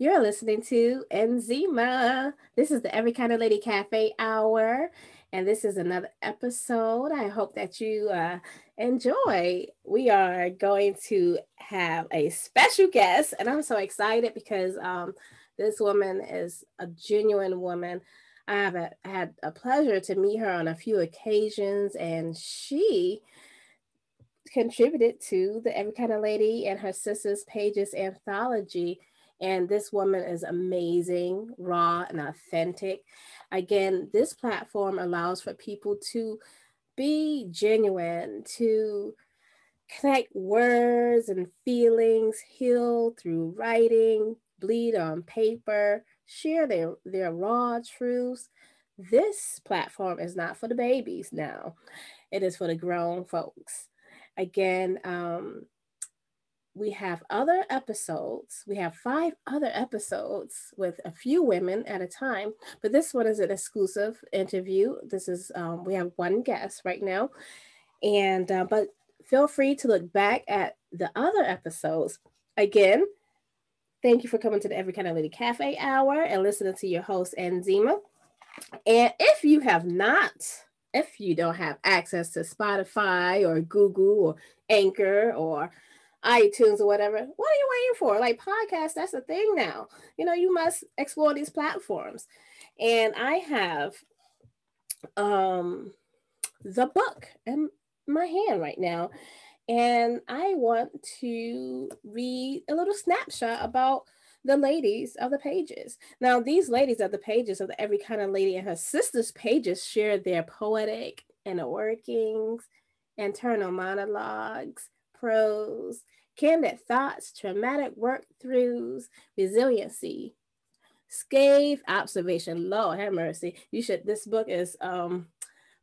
You're listening to Nzima. This is the Every Kind of Lady Cafe Hour, and this is another episode. I hope that you uh, enjoy. We are going to have a special guest, and I'm so excited because um, this woman is a genuine woman. I have a, had a pleasure to meet her on a few occasions, and she contributed to the Every Kind of Lady and her sisters' pages anthology and this woman is amazing, raw, and authentic. Again, this platform allows for people to be genuine, to connect words and feelings, heal through writing, bleed on paper, share their, their raw truths. This platform is not for the babies now, it is for the grown folks. Again, um, we have other episodes. We have five other episodes with a few women at a time, but this one is an exclusive interview. This is, um, we have one guest right now. And, uh, but feel free to look back at the other episodes. Again, thank you for coming to the Every Kind of Lady Cafe Hour and listening to your host, Nzima. And if you have not, if you don't have access to Spotify or Google or Anchor or iTunes or whatever. What are you waiting for? Like podcasts, that's a thing now. You know, you must explore these platforms. And I have um the book in my hand right now. And I want to read a little snapshot about the ladies of the pages. Now, these ladies of the pages of the Every Kind of Lady and her sisters' pages share their poetic inner workings, internal monologues, prose, candid thoughts, traumatic work throughs, resiliency, scathe observation. Lord have mercy. You should, this book is, um,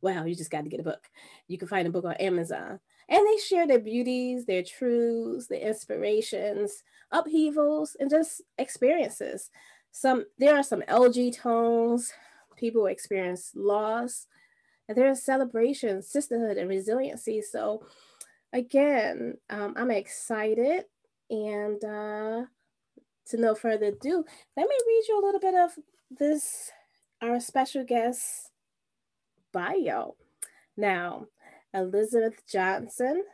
well, you just got to get a book. You can find a book on Amazon. And they share their beauties, their truths, their inspirations, upheavals, and just experiences. Some there are some LG tones, people experience loss, and there are celebrations, sisterhood, and resiliency. So again, um, I'm excited. And uh, to no further ado, let me read you a little bit of this, our special guest bio. Now, Elizabeth Johnson,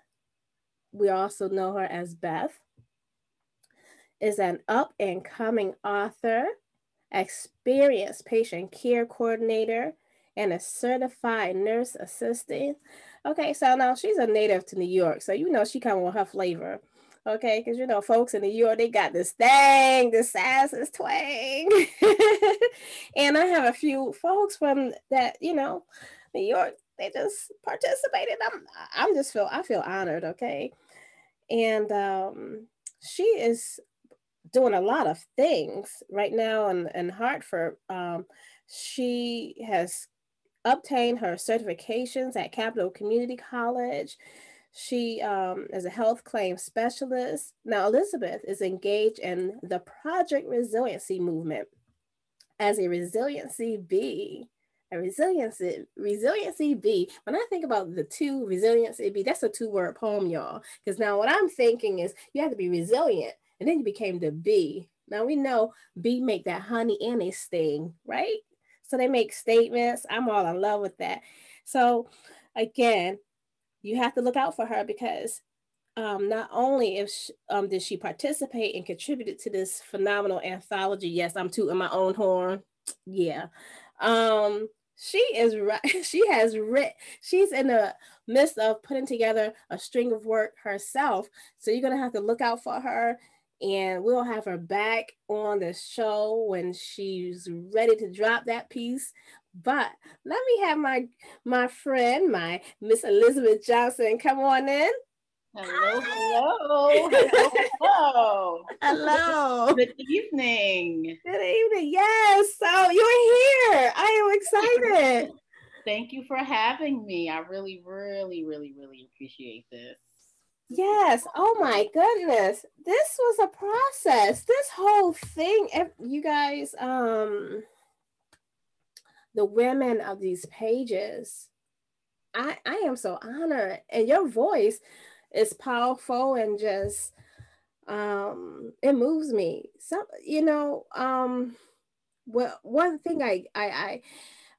we also know her as Beth, is an up and coming author, experienced patient care coordinator, and a certified nurse assistant Okay, so now she's a native to New York, so you know she come with her flavor. Okay, because you know folks in New York they got this thing, this sass, this twang, and I have a few folks from that you know New York. They just participated. I'm I'm just feel I feel honored. Okay, and um, she is doing a lot of things right now in, in Hartford. Um, she has obtained her certifications at Capital Community College. She um, is a health claim specialist. Now, Elizabeth is engaged in the Project Resiliency Movement as a resiliency bee. A resiliency, resiliency bee. When I think about the two resiliency bee, that's a two-word poem, y'all. Because now what I'm thinking is you have to be resilient, and then you became the bee. Now we know bee make that honey and a sting, right? So they make statements. I'm all in love with that. So again, you have to look out for her because um, not only if she, um, did she participate and contributed to this phenomenal anthology. Yes, I'm tooting my own horn. Yeah. Um, she is right. She has writ. She's in the midst of putting together a string of work herself. So you're gonna have to look out for her and we'll have her back on the show when she's ready to drop that piece. But let me have my my friend, my Miss Elizabeth Johnson, come on in. Hello, hello, hello, hello. hello. Good evening. Good evening. Yes. So you're here. I am excited. Thank you for having me. I really, really, really, really appreciate this. Yes. Oh my goodness. This was a process. This whole thing, you guys, um, the women of these pages, I, I am so honored. And your voice is powerful and just um it moves me some you know um well one thing I, I i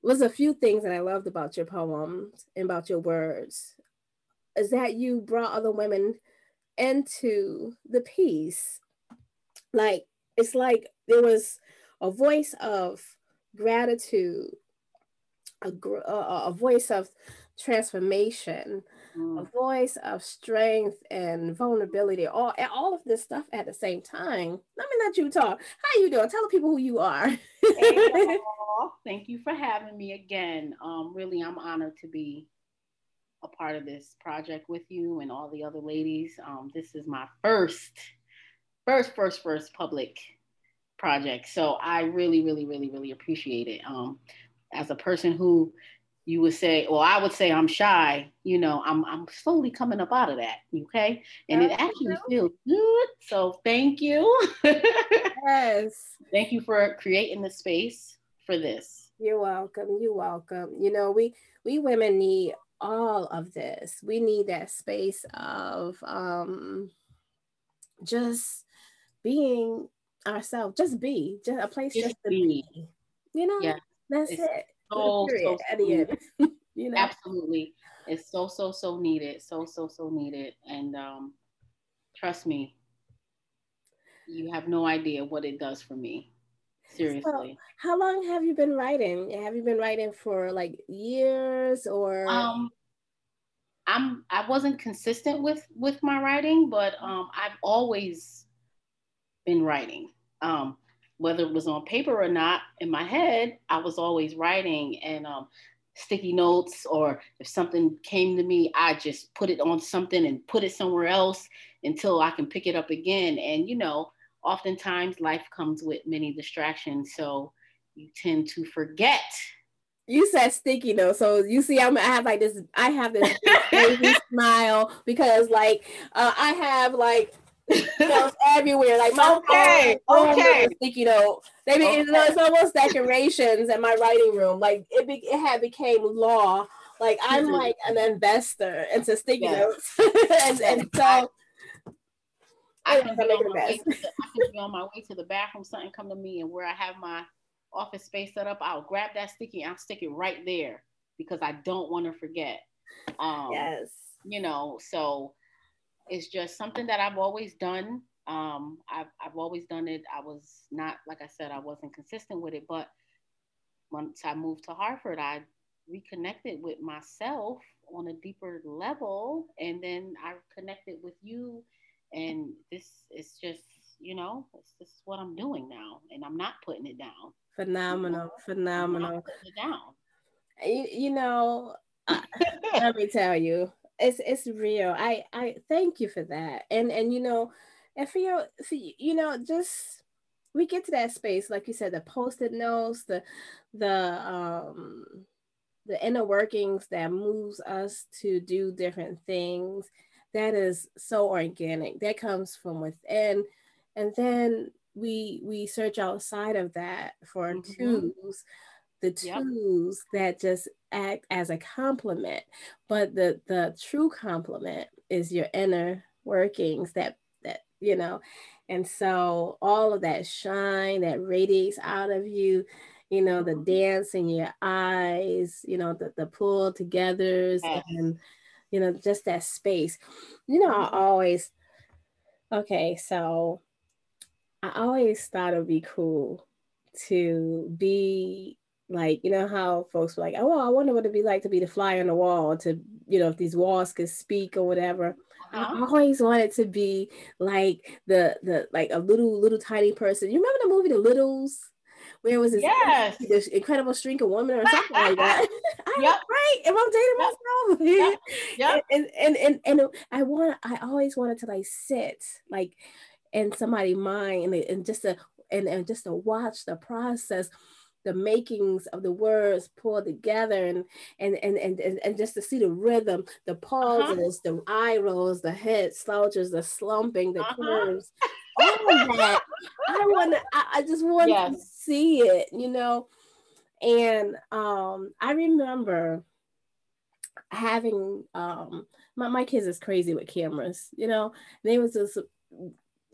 was a few things that i loved about your poems and about your words is that you brought other women into the piece like it's like there was a voice of gratitude a, a, a voice of transformation mm. a voice of strength and vulnerability, all all of this stuff at the same time. Let me let you talk. How you doing? Tell the people who you are. hey, Thank you for having me again. Um, really, I'm honored to be a part of this project with you and all the other ladies. Um, this is my first, first, first, first public project. So I really, really, really, really appreciate it. Um, as a person who you would say, well, I would say I'm shy, you know, I'm I'm slowly coming up out of that. Okay. And it actually feels good. So thank you. yes. thank you for creating the space for this. You're welcome. You're welcome. You know, we we women need all of this. We need that space of um just being ourselves, just be, just a place just, just to be. be. You know, yeah. that's it's, it so, so, at the end. you know, absolutely. It's so so so needed, so so so needed, and um, trust me, you have no idea what it does for me. Seriously. So how long have you been writing? Have you been writing for like years or? Um, I'm I wasn't consistent with with my writing, but um, I've always been writing. Um, whether it was on paper or not, in my head, I was always writing and um, sticky notes, or if something came to me, I just put it on something and put it somewhere else until I can pick it up again. And, you know, oftentimes life comes with many distractions. So you tend to forget. You said sticky note, so you see, I'm I have like this. I have this baby smile because, like, uh, I have like everywhere. Like my okay, okay. Sticky note. Maybe okay. it's, almost decorations in my writing room. Like it, be, it had became law. Like I'm mm-hmm. like an investor into sticky yes. notes, and, and so. I, can, be on my way to the, I can be on my way to the bathroom, something come to me, and where I have my office space set up, I'll grab that sticky, I'll stick it right there because I don't want to forget. Um, yes. You know, so it's just something that I've always done. Um, I've, I've always done it. I was not, like I said, I wasn't consistent with it. But once I moved to Hartford, I reconnected with myself on a deeper level. And then I connected with you. And this is just, you know, this is what I'm doing now. And I'm not putting it down. Phenomenal. You know? Phenomenal. down. You, you know, let me tell you, it's it's real. I I thank you for that. And and you know, and for your for, you know, just we get to that space, like you said, the post-it notes, the the um the inner workings that moves us to do different things. That is so organic. That comes from within. And then we we search outside of that for mm-hmm. tools the tools yep. that just act as a complement but the the true complement is your inner workings that that you know and so all of that shine that radiates out of you you know the mm-hmm. dance in your eyes you know the, the pull togethers yes. and you know just that space you know i mm-hmm. always okay so i always thought it would be cool to be like, you know how folks were like, oh, I wonder what it'd be like to be the fly on the wall, to, you know, if these walls could speak or whatever. Uh-huh. I always wanted to be like the the like a little little tiny person. You remember the movie The Littles? Where was this, yes. this incredible shrink of woman or something like that. yep. right. Am I'm dating myself? Yeah. And, and, and and and I want I always wanted to like sit like in somebody's mind and, and just to and, and just to watch the process the makings of the words pulled together and and and and, and, and just to see the rhythm, the pauses, uh-huh. the eye rolls, the head slouches, the slumping, the uh-huh. curves, all of that. I want to, I, I, just want yes. to see it, you know. And um, I remember having um, my, my kids is crazy with cameras, you know. They was just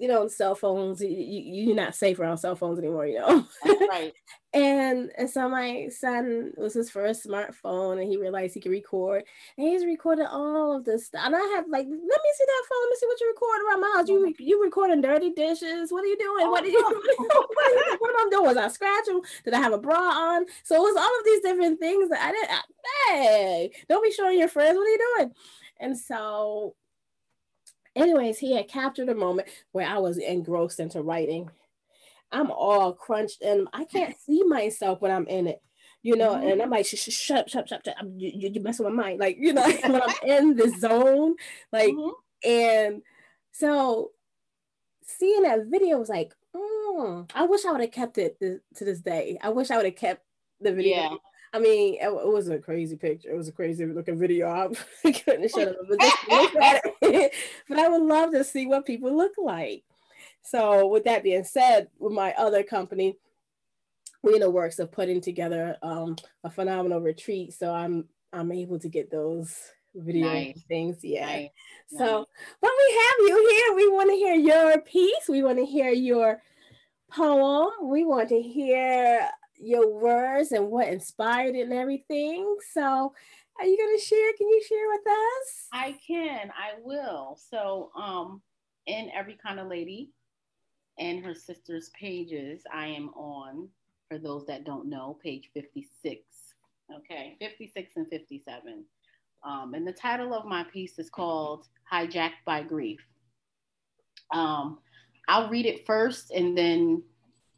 you know, cell phones, you, are not safe around cell phones anymore, you know. right. and, and so my son was his first smartphone and he realized he could record and he's recorded all of this stuff. And I have like, let me see that phone. Let me see what you recorded around my house. You mm-hmm. you recording dirty dishes. What are you doing? Oh, what are you, what, what am I doing? Was I scratching? Did I have a bra on? So it was all of these different things that I didn't, I, hey, don't be showing your friends. What are you doing? And so Anyways, he had captured a moment where I was engrossed into writing. I'm all crunched and I can't see myself when I'm in it, you know. Mm-hmm. And I'm like, shut, shut, shut, shut, shut. You, you, you mess with my mind, like you know, when I'm in the zone, like. Mm-hmm. And so, seeing that video was like, mm, I wish I would have kept it th- to this day. I wish I would have kept the video. Yeah. I mean, it, it, was a crazy picture. It was a crazy looking video. I couldn't shut up. but I would love to see what people look like. So, with that being said, with my other company, we're in the works of putting together um, a phenomenal retreat. So I'm I'm able to get those video nice. things. Yeah. Nice. So, nice. but we have you here. We want to hear your piece. We want to hear your poem. We want to hear your words and what inspired it and everything. So, are you going to share? Can you share with us? I can. I will. So, um, in every kind of lady and her sister's pages, I am on. For those that don't know, page 56. Okay, 56 and 57. Um, and the title of my piece is called Hijacked by Grief. Um, I'll read it first and then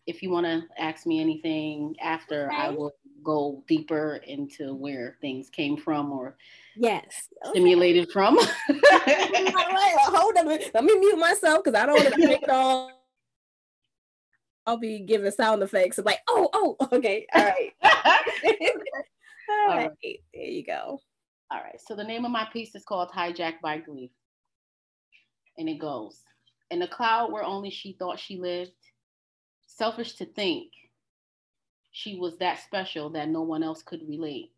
if you want to ask me anything after, okay. I will go deeper into where things came from or yes stimulated okay. from. hold on, let me mute myself because I don't want to make it all. I'll be giving sound effects of like, oh, oh, okay, all right. all right, there you go. All right, so the name of my piece is called Hijacked by Grief. And it goes, in a cloud where only she thought she lived, Selfish to think she was that special that no one else could relate.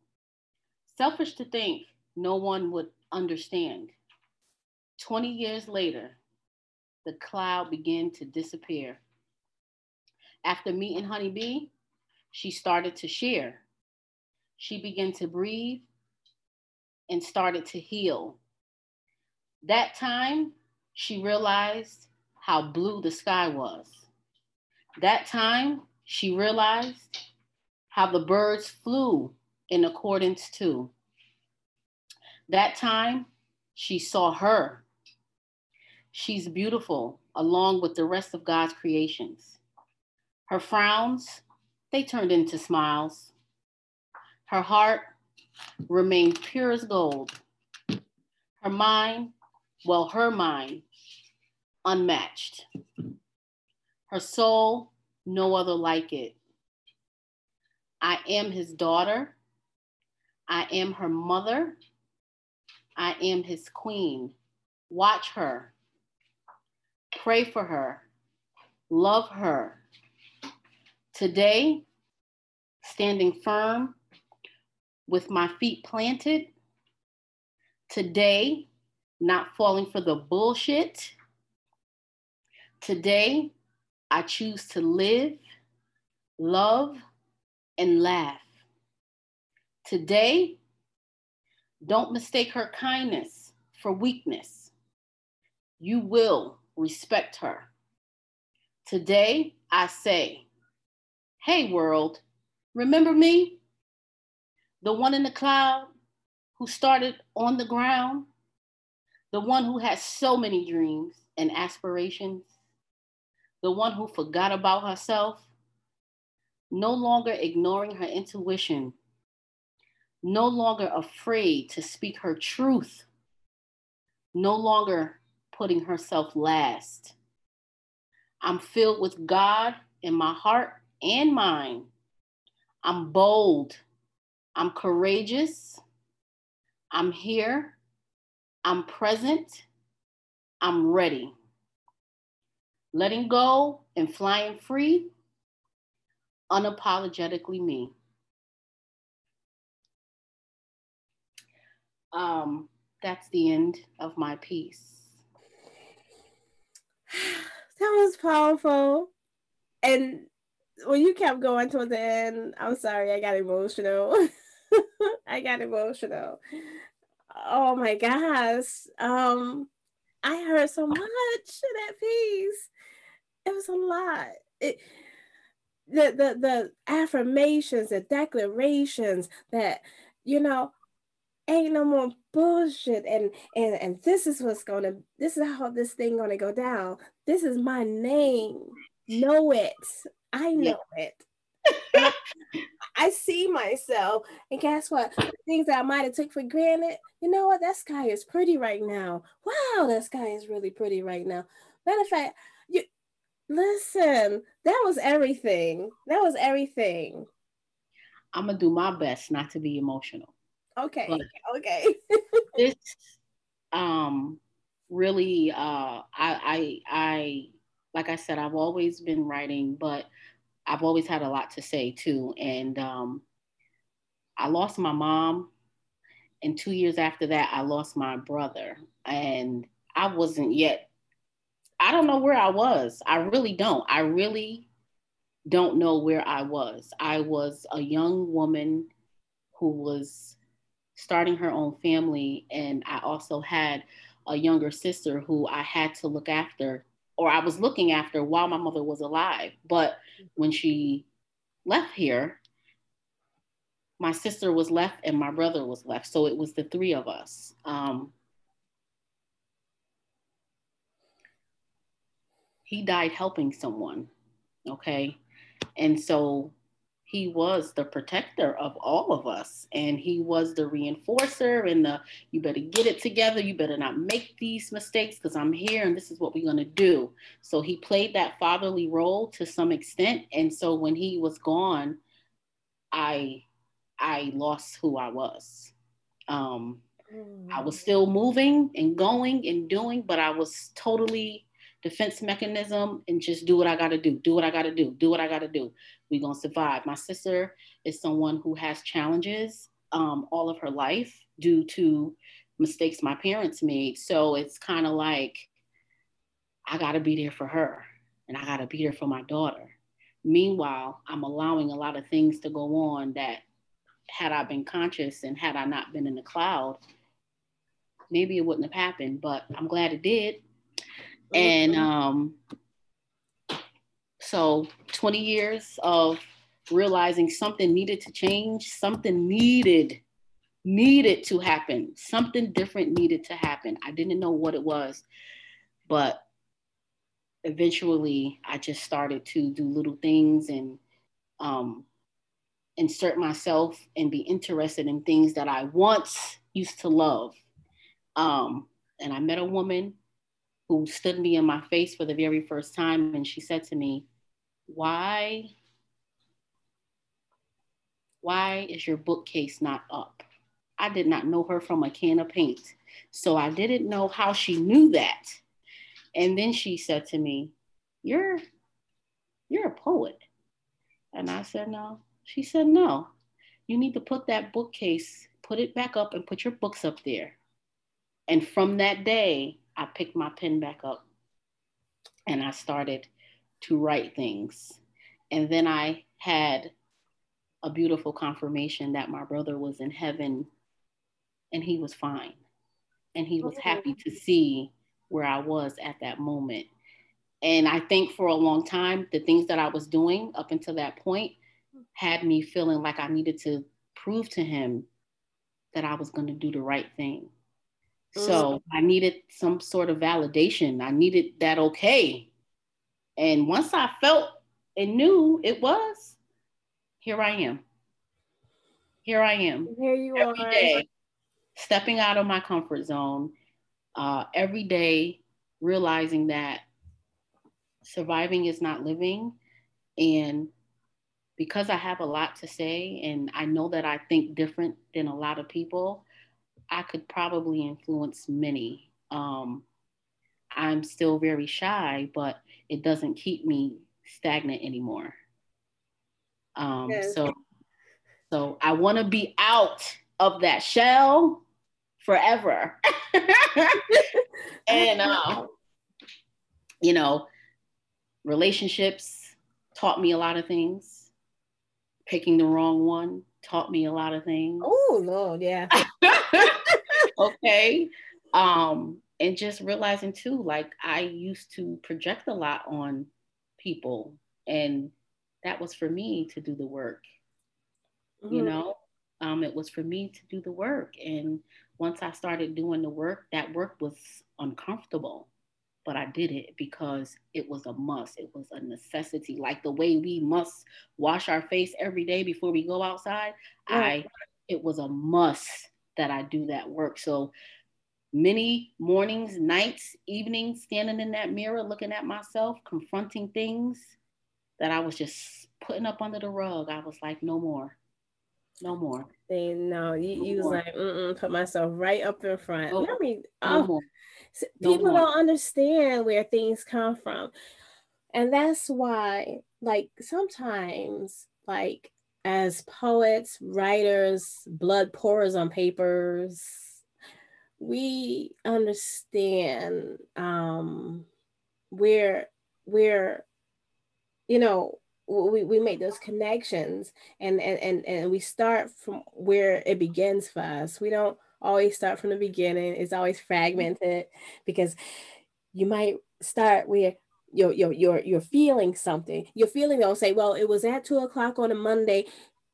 Selfish to think no one would understand. 20 years later, the cloud began to disappear. After meeting Honeybee, she started to share. She began to breathe and started to heal. That time, she realized how blue the sky was. That time, she realized how the birds flew in accordance to. That time, she saw her. She's beautiful along with the rest of God's creations. Her frowns, they turned into smiles. Her heart remained pure as gold. Her mind, well, her mind, unmatched her soul, no other like it. I am his daughter. I am her mother. I am his queen. Watch her. Pray for her. Love her. Today, standing firm with my feet planted. Today, not falling for the bullshit. Today, I choose to live, love, and laugh. Today, don't mistake her kindness for weakness. You will respect her. Today, I say, Hey, world, remember me? The one in the cloud who started on the ground? The one who has so many dreams and aspirations? The one who forgot about herself, no longer ignoring her intuition, no longer afraid to speak her truth, no longer putting herself last. I'm filled with God in my heart and mind. I'm bold. I'm courageous. I'm here. I'm present. I'm ready letting go and flying free, unapologetically me. Um, that's the end of my piece. that was powerful. And when you kept going toward the end, I'm sorry, I got emotional. I got emotional. Oh my gosh. Um, I heard so much in that piece. It was a lot. It the the the affirmations, the declarations that you know ain't no more bullshit and and and this is what's gonna this is how this thing gonna go down this is my name know it i know yeah. it I see myself, and guess what? Things that I might have took for granted. You know what? That sky is pretty right now. Wow, that sky is really pretty right now. Matter of fact, listen. That was everything. That was everything. I'm gonna do my best not to be emotional. Okay. But okay. this um really uh I I I like I said, I've always been writing, but I've always had a lot to say too. And um I lost my mom. And two years after that, I lost my brother. And I wasn't yet, I don't know where I was. I really don't. I really don't know where I was. I was a young woman who was starting her own family. And I also had a younger sister who I had to look after, or I was looking after while my mother was alive. But when she left here, my sister was left and my brother was left. So it was the three of us. Um, he died helping someone. Okay. And so he was the protector of all of us and he was the reinforcer and the you better get it together you better not make these mistakes because i'm here and this is what we're going to do so he played that fatherly role to some extent and so when he was gone i i lost who i was um i was still moving and going and doing but i was totally defense mechanism and just do what I got to do, do what I got to do, do what I got to do. We're going to survive. My sister is someone who has challenges um, all of her life due to mistakes my parents made. So it's kind of like, I got to be there for her and I got to be there for my daughter. Meanwhile, I'm allowing a lot of things to go on that had I been conscious and had I not been in the cloud, maybe it wouldn't have happened, but I'm glad it did and um, so 20 years of realizing something needed to change, something needed needed to happen, something different needed to happen. I didn't know what it was, but eventually I just started to do little things and um, insert myself and be interested in things that I once used to love. Um, and I met a woman who stood me in my face for the very first time and she said to me, "Why why is your bookcase not up?" I did not know her from a can of paint. So I didn't know how she knew that. And then she said to me, "You're you're a poet." And I said, "No." She said, "No. You need to put that bookcase, put it back up and put your books up there." And from that day, I picked my pen back up and I started to write things. And then I had a beautiful confirmation that my brother was in heaven and he was fine. And he was happy to oh. see where I was at that moment. And I think for a long time, the things that I was doing up until that point had me feeling like I needed to prove to him that I was going to do the right thing. So I needed some sort of validation. I needed that okay. And once I felt and knew it was, here I am. Here I am. Here you every are. Day, stepping out of my comfort zone. Uh, every day realizing that surviving is not living. And because I have a lot to say and I know that I think different than a lot of people, I could probably influence many. Um, I'm still very shy, but it doesn't keep me stagnant anymore. Um, yes. So, so I want to be out of that shell forever. and um, you know, relationships taught me a lot of things. Picking the wrong one taught me a lot of things. Oh Lord, yeah. okay. Um, and just realizing too, like I used to project a lot on people, and that was for me to do the work. Mm-hmm. You know, um, it was for me to do the work. And once I started doing the work, that work was uncomfortable but I did it because it was a must. It was a necessity. Like the way we must wash our face every day before we go outside, yeah. I it was a must that I do that work. So many mornings, nights, evenings, standing in that mirror, looking at myself, confronting things that I was just putting up under the rug. I was like, no more. No more. They, no, you, no you was like, Mm-mm, put myself right up in front. No, Let me, no oh, more people no don't understand where things come from and that's why like sometimes like as poets writers blood pourers on papers we understand um where where you know we, we make those connections and, and and and we start from where it begins for us we don't always start from the beginning. It's always fragmented because you might start where you're, you're, you're, you're feeling something. You're feeling, they'll say, well, it was at two o'clock on a Monday,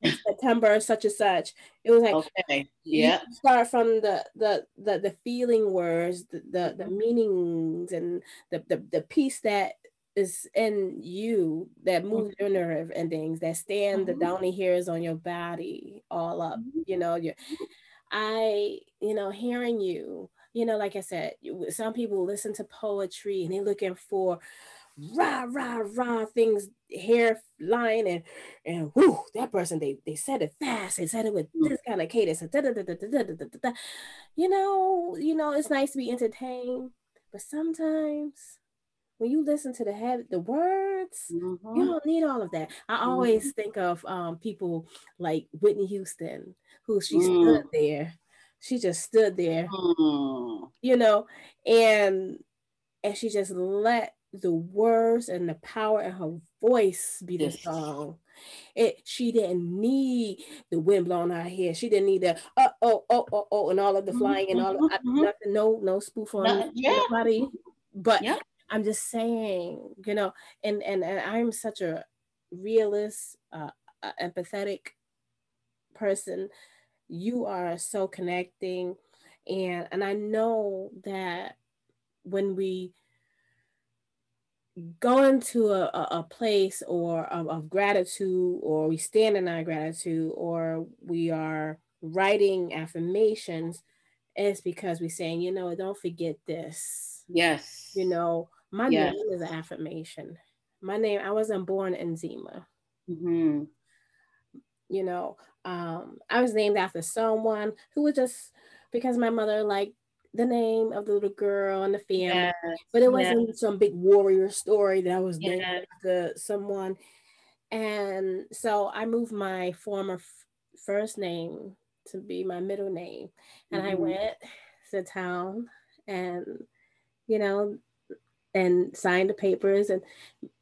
September such and such. It was like okay, yeah. Start from the the the the feeling words, the the, the meanings, and the, the the piece that is in you that moves mm-hmm. your nerve and things that stand mm-hmm. the downy hairs on your body all up. Mm-hmm. You know, your I, you know, hearing you, you know, like I said, some people listen to poetry and they're looking for rah rah rah things hair line and and whoo that person they they said it fast they said it with mm. this kind of cadence you know you know it's nice to be entertained but sometimes when you listen to the head the words mm-hmm. you don't need all of that i always mm-hmm. think of um, people like whitney houston who she mm. stood there. She just stood there, mm. you know, and and she just let the words and the power in her voice be the song. It she didn't need the wind blowing her hair. She didn't need the uh, oh oh oh oh and all of the mm-hmm, flying mm-hmm, and all of mm-hmm. nothing, no no spoof on no, yeah. anybody. But yeah. I'm just saying, you know, and and, and I'm such a realist, uh, uh, empathetic person you are so connecting. And and i know that when we go into a, a place or of, of gratitude or we stand in our gratitude or we are writing affirmations it's because we're saying you know don't forget this. Yes. You know my yes. name is an affirmation. My name i wasn't born Nzima mm-hmm. You know um, I was named after someone who was just because my mother liked the name of the little girl and the family, yes, but it wasn't yes. some big warrior story that I was named yes. after someone. And so I moved my former f- first name to be my middle name, and mm-hmm. I went to town and you know and signed the papers and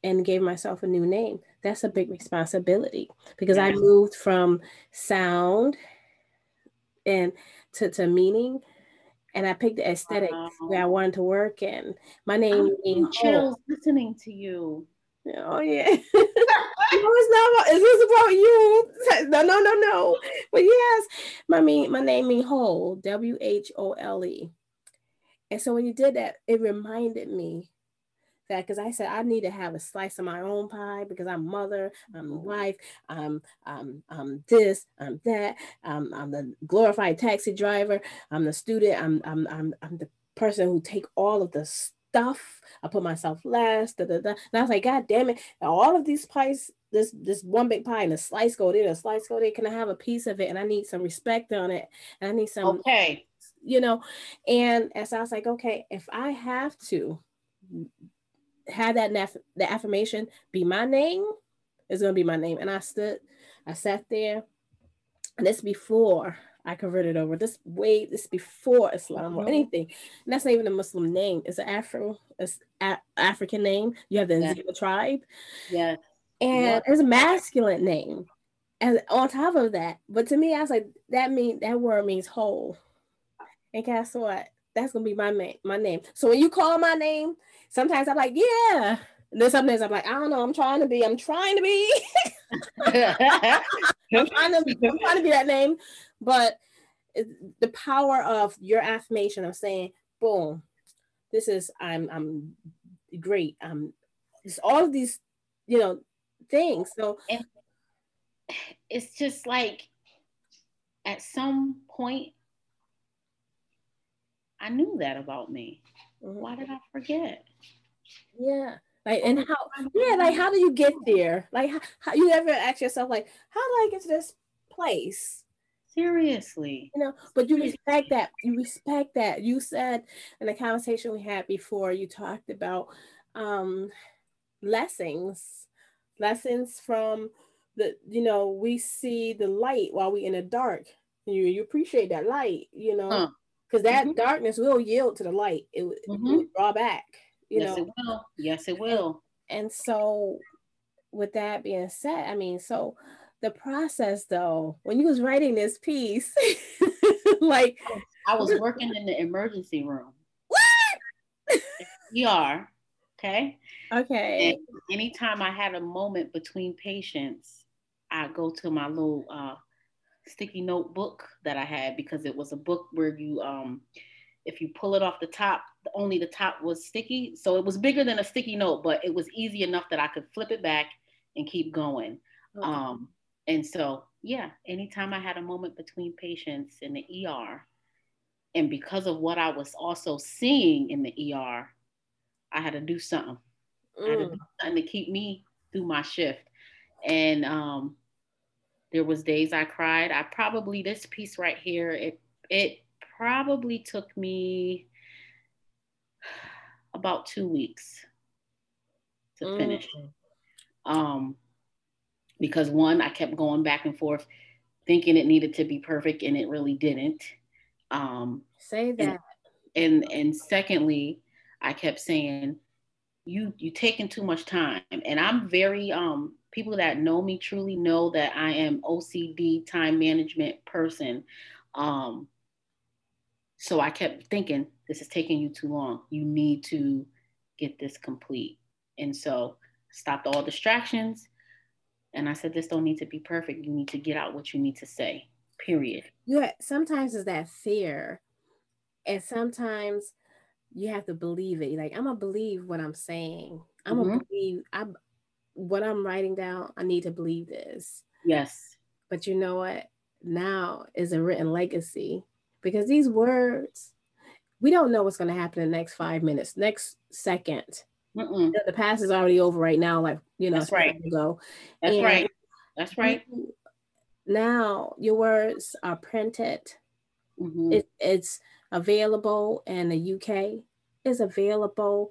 and gave myself a new name. That's a big responsibility because yeah. i moved from sound and to, to meaning and i picked the aesthetic wow. where i wanted to work and my name oh, oh, I'm chills listening to you. Oh yeah. No, it's not about, is this about you? No no no no. But yes my mean my name mean whole w-h-o-l-e and so when you did that it reminded me that because I said I need to have a slice of my own pie because I'm mother, I'm mm-hmm. wife, I'm I'm I'm this, I'm that, I'm I'm the glorified taxi driver, I'm the student, I'm I'm I'm I'm the person who take all of the stuff. I put myself last, da, da, da. and I was like, God damn it! All of these pies, this this one big pie and a slice go there, a slice go there. Can I have a piece of it? And I need some respect on it, and I need some okay, you know. And as I was like, okay, if I have to had that naf- the affirmation be my name, it's gonna be my name. And I stood, I sat there, and this before I converted over. This way, this before Islam or mm-hmm. anything. And that's not even a Muslim name. It's an Afro, it's a- African name. You have the yeah. tribe. Yeah. And yeah. it's a masculine name. And on top of that, but to me, I was like, that mean that word means whole. And guess what? That's gonna be my name, my name. So when you call my name, sometimes I'm like, yeah. And then sometimes I'm like, I don't know, I'm trying to be, I'm trying to be. I'm trying to I'm trying to be that name. But the power of your affirmation of saying, boom, this is I'm I'm great. I'm it's all of these, you know, things. So and it's just like at some point I knew that about me. Mm-hmm. Why did I forget? Yeah. Like and how yeah, like how do you get there? Like how, how you ever ask yourself like how do I get to this place? Seriously. You know, but you respect that. You respect that. You said in the conversation we had before, you talked about um lessons, lessons from the, you know, we see the light while we in the dark. You you appreciate that light, you know, because huh. that mm-hmm. darkness will yield to the light. It, mm-hmm. it will draw back. You yes, know? it will. Yes, it will. And, and so, with that being said, I mean, so the process though, when you was writing this piece, like I was working in the emergency room. What? ER. Okay. Okay. And anytime I had a moment between patients, I go to my little uh, sticky notebook that I had because it was a book where you um if you pull it off the top, only the top was sticky. So it was bigger than a sticky note, but it was easy enough that I could flip it back and keep going. Okay. Um, and so, yeah, anytime I had a moment between patients in the ER, and because of what I was also seeing in the ER, I had to do something. Mm. I had to do mm. something to keep me through my shift. And um, there was days I cried. I probably this piece right here, it it probably took me about two weeks to mm. finish. Um, because one, I kept going back and forth thinking it needed to be perfect and it really didn't. Um, Say that. And, and, and secondly, I kept saying, you you taking too much time. And I'm very um people that know me truly know that I am OCD time management person. Um so I kept thinking, this is taking you too long. You need to get this complete. And so stopped all distractions. And I said, this don't need to be perfect. You need to get out what you need to say, period. Yeah, sometimes it's that fear. And sometimes you have to believe it. Like, I'm gonna believe what I'm saying. I'm mm-hmm. gonna believe I what I'm writing down, I need to believe this. Yes. But you know what? Now is a written legacy because these words, we don't know what's going to happen in the next five minutes, next 2nd The past is already over right now, like you know, that's right. Ago. That's and right. That's right. Now your words are printed. Mm-hmm. It, it's available in the UK. It's available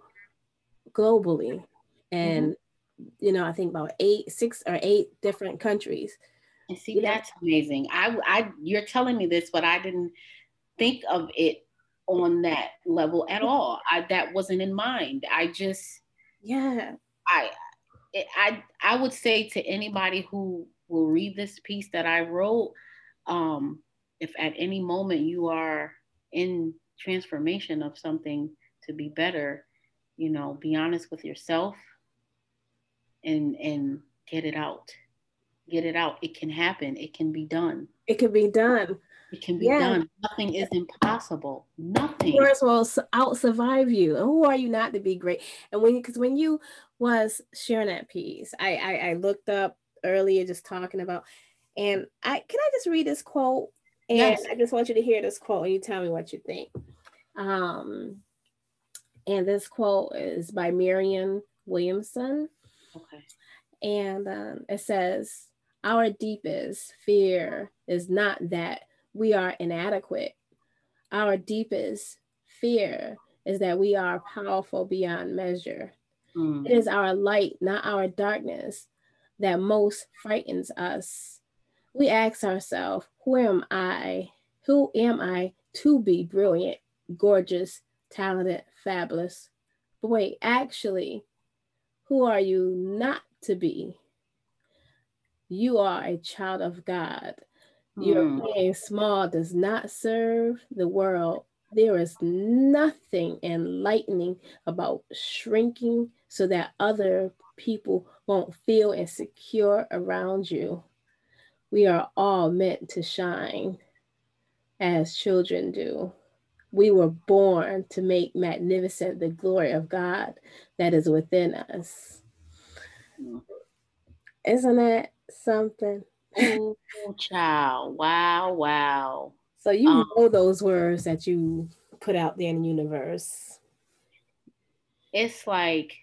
globally, and mm-hmm. you know, I think about eight, six or eight different countries. And see, that's amazing. I, I, you're telling me this, but I didn't think of it on that level at all. I that wasn't in mind. I just yeah. I I I would say to anybody who will read this piece that I wrote, um, if at any moment you are in transformation of something to be better, you know, be honest with yourself and and get it out. Get it out. It can happen. It can be done. It can be done. It can be yeah. done. Nothing is impossible. Nothing. Words will out survive you. And who are you not to be great? And when because when you was sharing that piece, I, I I looked up earlier just talking about, and I can I just read this quote? And yes. I just want you to hear this quote and you tell me what you think. Um, and this quote is by Marianne Williamson. Okay. And um, it says, Our deepest fear is not that we are inadequate. Our deepest fear is that we are powerful beyond measure. Mm. It is our light, not our darkness, that most frightens us. We ask ourselves, Who am I? Who am I to be brilliant, gorgeous, talented, fabulous? But wait, actually, who are you not to be? You are a child of God. Your mm. playing small does not serve the world. There is nothing enlightening about shrinking so that other people won't feel insecure around you. We are all meant to shine as children do. We were born to make magnificent the glory of God that is within us. Isn't that something? Oh, child. Wow, wow. So you um, know those words that you put out there in the universe. It's like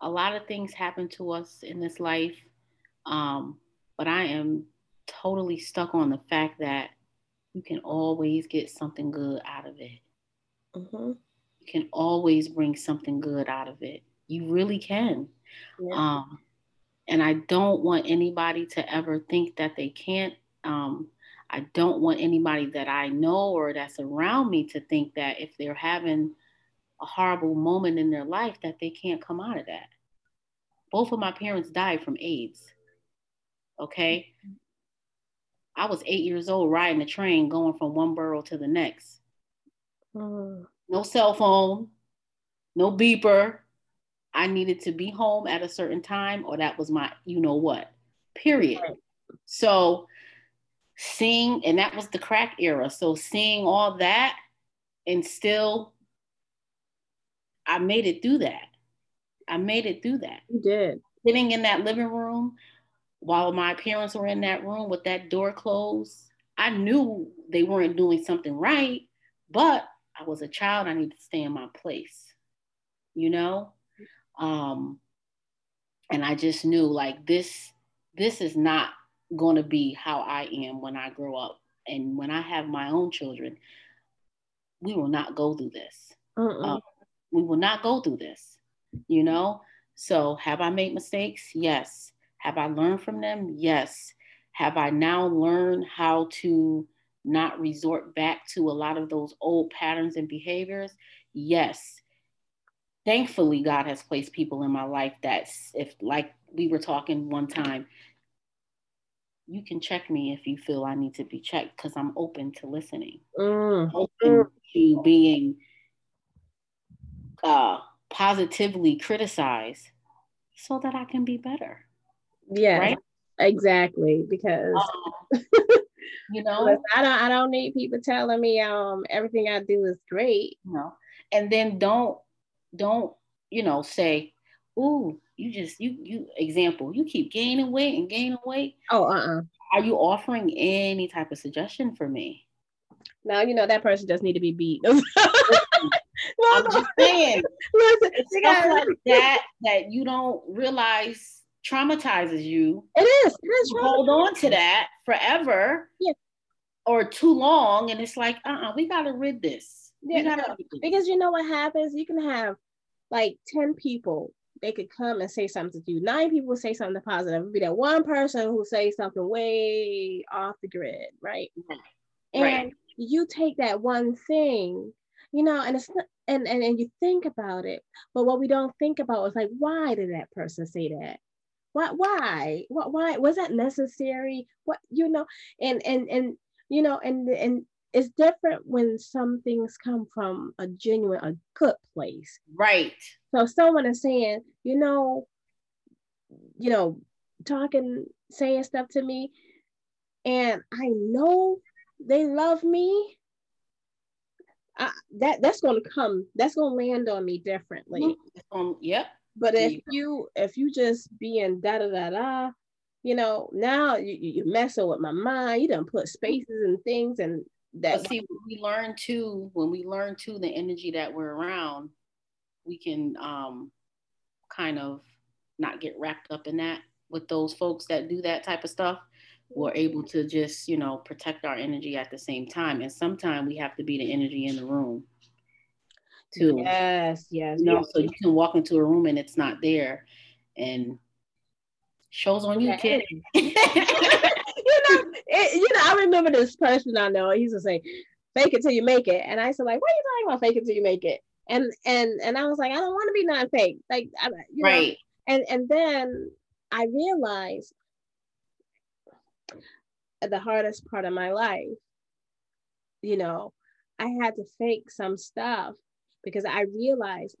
a lot of things happen to us in this life. Um, but I am totally stuck on the fact that you can always get something good out of it. Mm-hmm. You can always bring something good out of it. You really can. Yeah. Um, and I don't want anybody to ever think that they can't. Um, I don't want anybody that I know or that's around me to think that if they're having a horrible moment in their life, that they can't come out of that. Both of my parents died from AIDS. Okay. I was eight years old riding a train going from one borough to the next. Mm. No cell phone, no beeper. I needed to be home at a certain time, or that was my, you know what, period. Right. So, seeing, and that was the crack era. So, seeing all that and still, I made it through that. I made it through that. You did. Sitting in that living room while my parents were in that room with that door closed, I knew they weren't doing something right, but I was a child. I needed to stay in my place, you know? Um, and I just knew like this, this is not going to be how I am when I grow up. And when I have my own children, we will not go through this. Uh, we will not go through this, you know? So have I made mistakes? Yes. Have I learned from them? Yes. Have I now learned how to not resort back to a lot of those old patterns and behaviors? Yes. Thankfully, God has placed people in my life that's, if like we were talking one time, you can check me if you feel I need to be checked because I'm open to listening, mm. open to being uh, positively criticized so that I can be better. Yeah, right? exactly. Because um, you know, I don't I don't need people telling me um everything I do is great. You know, and then don't don't you know say, "Ooh, you just you you example you keep gaining weight and gaining weight." Oh, uh, uh-uh. uh Are you offering any type of suggestion for me? Now you know that person just need to be beat. I'm just saying, Listen, stuff like that that you don't realize traumatizes you. It is. It is. You hold on to that forever. Yeah. Or too long, and it's like, uh, uh-uh, we gotta rid this. Yeah, gotta rid this. because you know what happens. You can have like ten people. They could come and say something to you. Nine people say something positive. It'd be that one person who say something way off the grid, right? right. And you take that one thing, you know, and it's not, and, and and you think about it. But what we don't think about is like, why did that person say that? why why what why was that necessary what you know and and and you know and and it's different when some things come from a genuine a good place. Right. So someone is saying you know you know talking saying stuff to me and i know they love me I, that that's going to come that's going to land on me differently. Um yep. But if you if you just being da da da da, you know, now you you messing with my mind. You don't put spaces and things and that. But see, we learn too when we learn too the energy that we're around, we can um kind of not get wrapped up in that with those folks that do that type of stuff we're able to just you know protect our energy at the same time and sometimes we have to be the energy in the room too. Yes, yes. You know, so you can walk into a room and it's not there, and shows on you, kid. you know, it, you know, I remember this person I know. He used to say, "Fake it till you make it," and I said, "Like, what are you talking about? Fake it till you make it?" And and and I was like, I don't want to be non-fake. Like, I, you right. Know, and and then I realized the hardest part of my life, you know, I had to fake some stuff because I realized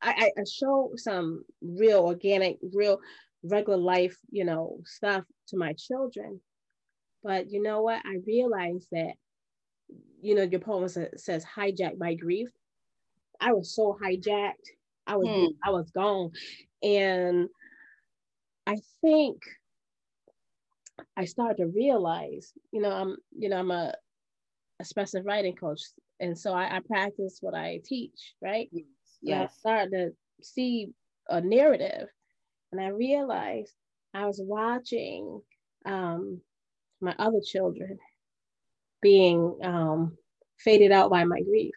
I, I show some real organic, real regular life, you know, stuff to my children. But you know what? I realized that, you know, your poem says hijacked by grief. I was so hijacked. I was hmm. I was gone. And I think I started to realize, you know, I'm, you know, I'm a expressive writing coach. And so I, I practice what I teach, right? Yes. yes. I started to see a narrative and I realized I was watching um, my other children being um, faded out by my grief.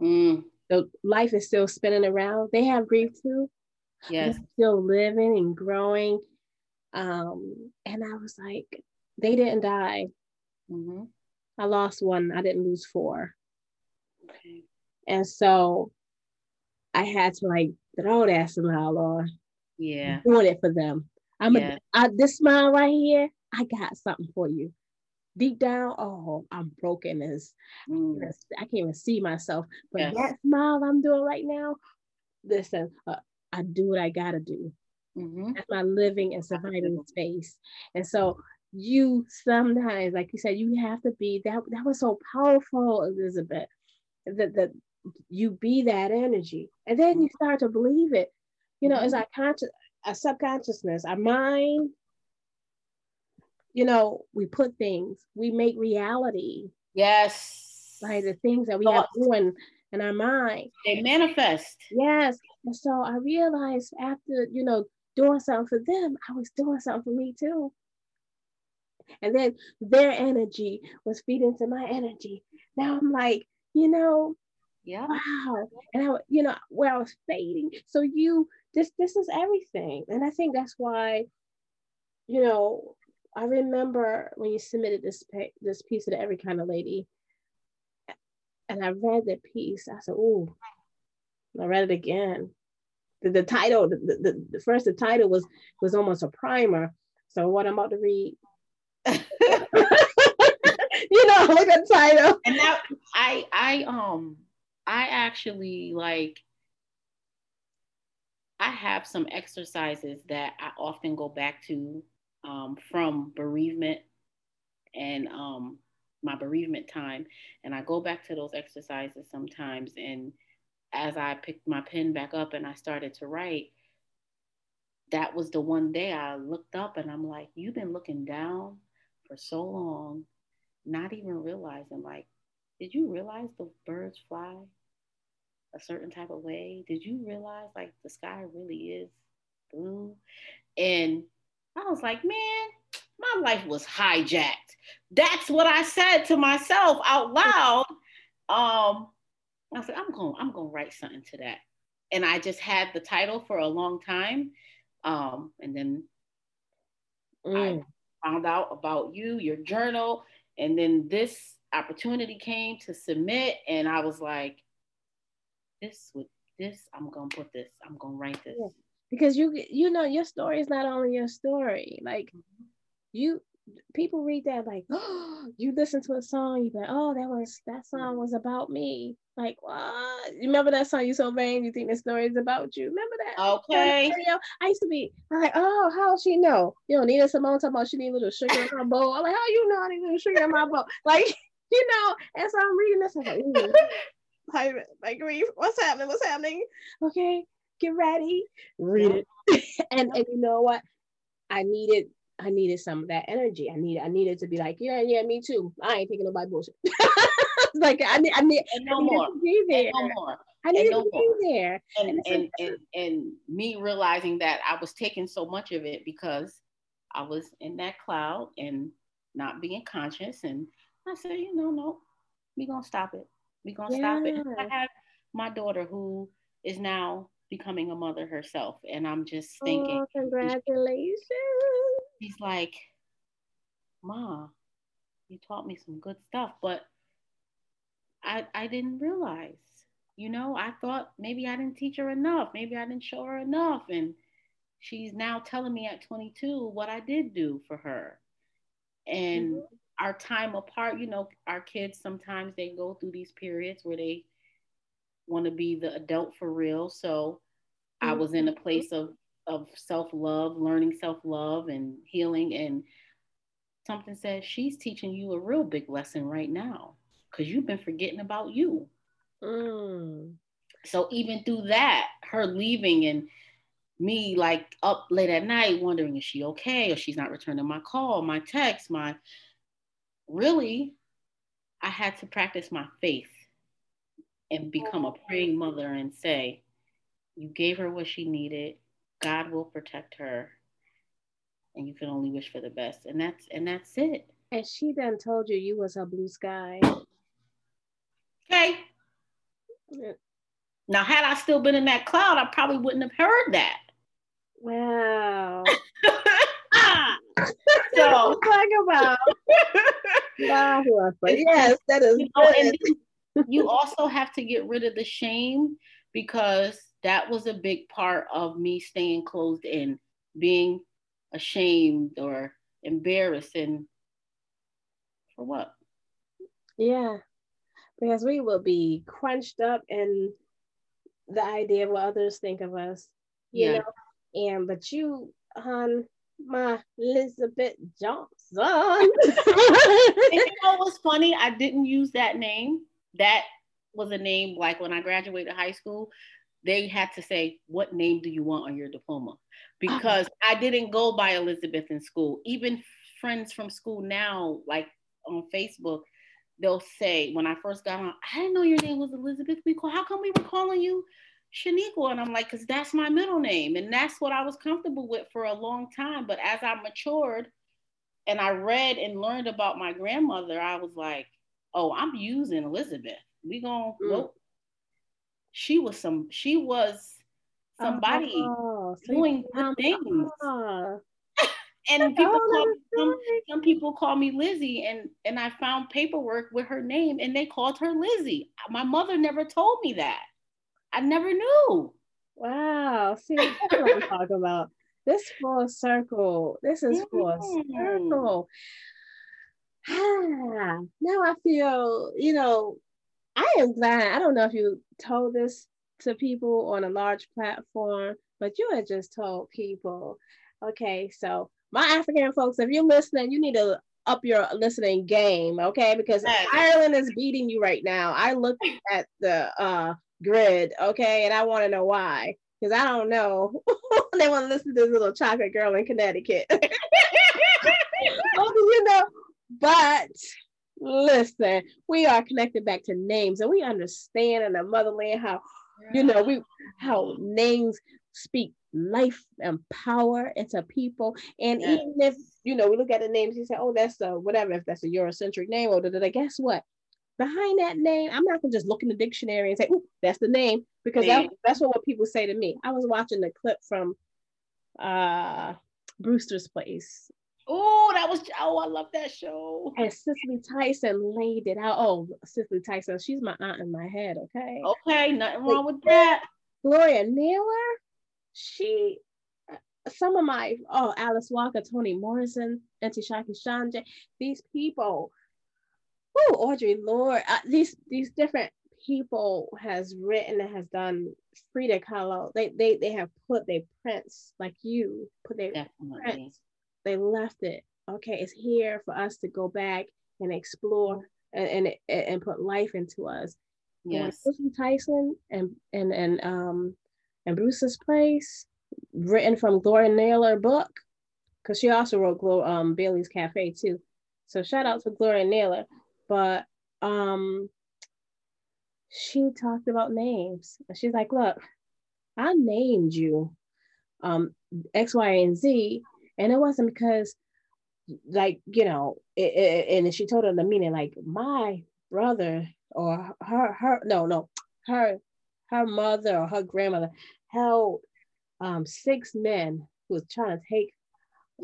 Mm. So life is still spinning around. They have grief too. Yes. They're still living and growing. Um, and I was like, they didn't die. Mm-hmm. I lost one. I didn't lose four. Okay. And so I had to like throw that smile on. Yeah. Doing it for them. I'm yeah. a, I, this smile right here, I got something for you. Deep down, oh, I'm broken as mm. I can't even see myself. But yes. that smile I'm doing right now, listen, uh, I do what I gotta do. Mm-hmm. That's my living and surviving space. And so you sometimes, like you said, you have to be that. That was so powerful, Elizabeth. That that you be that energy, and then you start to believe it. You know, mm-hmm. it's our conscious, our subconsciousness, our mind. You know, we put things, we make reality. Yes. By the things that we Thoughts. have doing in our mind. They manifest. Yes. And so I realized after, you know, doing something for them, I was doing something for me too. And then their energy was feeding to my energy. Now I'm like, you know, yeah, wow. And I, you know, where I was fading. So you, this, this is everything. And I think that's why, you know, I remember when you submitted this this piece to the Every Kind of Lady, and I read the piece. I said, "Oh, I read it again." the, the title, the, the, the, first the title was was almost a primer. So what I'm about to read. you know, look at title. And now I I um I actually like I have some exercises that I often go back to um, from bereavement and um, my bereavement time. And I go back to those exercises sometimes and as I picked my pen back up and I started to write, that was the one day I looked up and I'm like, you've been looking down for so long, not even realizing, like, did you realize the birds fly a certain type of way? Did you realize, like, the sky really is blue? And I was like, man, my life was hijacked. That's what I said to myself out loud. Um, I said, I'm going, I'm going to write something to that. And I just had the title for a long time. Um, and then mm. I found out about you, your journal, and then this opportunity came to submit. And I was like, this would, this, I'm gonna put this, I'm gonna write this. Because you you know your story is not only your story. Like mm-hmm. you people read that like, oh, you listen to a song, you like, oh, that was that song was about me. Like, what? You remember that song? You so vain, you think the story is about you. Remember that? Okay. I used to be like, oh, how she know? You don't know, Nina Simone talking about she need a little sugar in her bowl. I'm like, how you know I need a little sugar in my bowl? Like, you know, and so I'm reading this, I'm like, like, like, what's happening? What's happening? Okay, get ready, read it. and and you know what? I needed I needed some of that energy. I needed I needed to be like, yeah, yeah, me too. I ain't taking nobody bullshit. like I need I need, and no I more. to be there. And no more. I need no to more. be there. And and, and, and and me realizing that I was taking so much of it because I was in that cloud and not being conscious. And I said, you know, no, we gonna stop it. We gonna yeah. stop it. I have my daughter who is now becoming a mother herself, and I'm just thinking, oh, congratulations. He's like, Ma, you taught me some good stuff, but I I didn't realize. You know, I thought maybe I didn't teach her enough. Maybe I didn't show her enough. And she's now telling me at 22 what I did do for her. And mm-hmm. our time apart, you know, our kids sometimes they go through these periods where they want to be the adult for real. So. I was in a place of of self-love, learning self-love and healing and something said she's teaching you a real big lesson right now because you've been forgetting about you. Mm. So even through that, her leaving and me like up late at night wondering is she okay or she's not returning my call, my text, my really I had to practice my faith and become a praying mother and say, you gave her what she needed. God will protect her. And you can only wish for the best. And that's and that's it. And she then told you you was a blue sky. Okay. Now, had I still been in that cloud, I probably wouldn't have heard that. Wow. so talk about. wow, yes, that is. You, know, you also have to get rid of the shame because that was a big part of me staying closed in, being ashamed or embarrassed, and for what? Yeah, because we will be crunched up in the idea of what others think of us, you yeah. know. And but you, hon, my Elizabeth Johnson. you know what's funny? I didn't use that name. That was a name like when I graduated high school. They had to say, "What name do you want on your diploma?" Because I didn't go by Elizabeth in school. Even friends from school now, like on Facebook, they'll say when I first got on, I didn't know your name was Elizabeth. We call, how come we were calling you Shaniqua? And I'm like, because that's my middle name. And that's what I was comfortable with for a long time. But as I matured and I read and learned about my grandmother, I was like, oh, I'm using Elizabeth. We gonna mm. nope. She was some she was somebody oh, doing good things. And people call some, some people call me Lizzie, and and I found paperwork with her name, and they called her Lizzie. My mother never told me that. I never knew. Wow. See, that's what I'm talking about. This full circle. This is full mm-hmm. circle. Ah, now I feel, you know, I am glad. I don't know if you told this to people on a large platform, but you had just told people, okay, so my African folks, if you're listening, you need to up your listening game, okay? Because yes. Ireland is beating you right now. I looked at the uh, grid, okay, and I want to know why. Because I don't know. they want to listen to this little chocolate girl in Connecticut. oh, you know, but listen, we are connected back to names and we understand in the motherland how, you know, we how names speak life and power into people. And yes. even if, you know, we look at the names, you say, oh, that's a whatever, if that's a Eurocentric name, or da, guess what? Behind that name, I'm not gonna just look in the dictionary and say, oh, that's the name, because that, that's what, what people say to me. I was watching the clip from uh Brewster's Place. Oh, that was oh, I love that show. And Cicely Tyson laid it out. Oh, Cicely Tyson, she's my aunt in my head. Okay. Okay, nothing wrong with that. Gloria Naylor, she some of my oh Alice Walker, Toni Morrison, Auntie Shaki Shanje, these people, oh Audre Lorde, uh, these these different people has written and has done Frida Kahlo. They they they have put their prints like you put their Definitely. prints. They left it. Okay, it's here for us to go back and explore and and, and put life into us. Yes. Tyson and and and um and Brewster's Place, written from Gloria Naylor book, because she also wrote Glo- um, Bailey's Cafe too. So shout out to Gloria Naylor. But um, she talked about names. She's like, look, I named you um, X, Y, and Z. And it wasn't because, like, you know, it, it, and she told her the meaning, like, my brother or her, her, no, no, her her mother or her grandmother held um, six men who was trying to take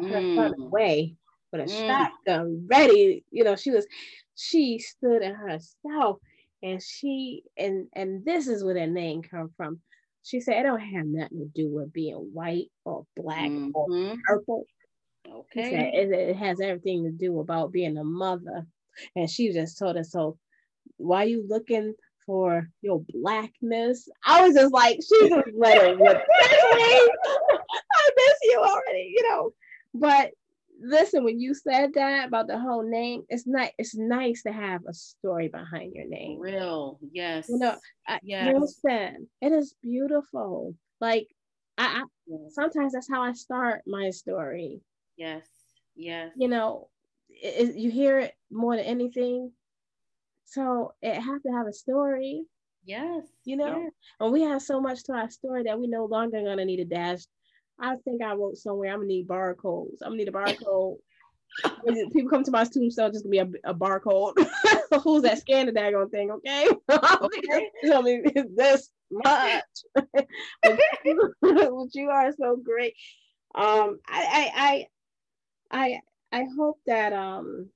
her mm. son away. with a mm. shotgun ready. You know, she was, she stood in herself and she, and, and this is where that name come from. She said, it don't have nothing to do with being white or black mm-hmm. or purple. Okay. It, it, has everything to do about being a mother. And she just told us, so why you looking for your blackness? I was just like, she just let it with I miss you already, you know. But listen, when you said that about the whole name, it's not it's nice to have a story behind your name. Real, yes. You know, I, yes. listen, it is beautiful. Like I, I yes. sometimes that's how I start my story. Yes, yes. You know, it, it, you hear it more than anything. So it has to have a story. Yes. You know, yes. and we have so much to our story that we no longer gonna need a dash I think I wrote somewhere. I'm gonna need barcodes. I'm gonna need a barcode. People come to my tombstone, just gonna be a, a barcode. Who's that scan the daggone thing? Okay. okay. I mean, it's this much. but, you, but you are so great. Um, I, I, I, I, I hope that um,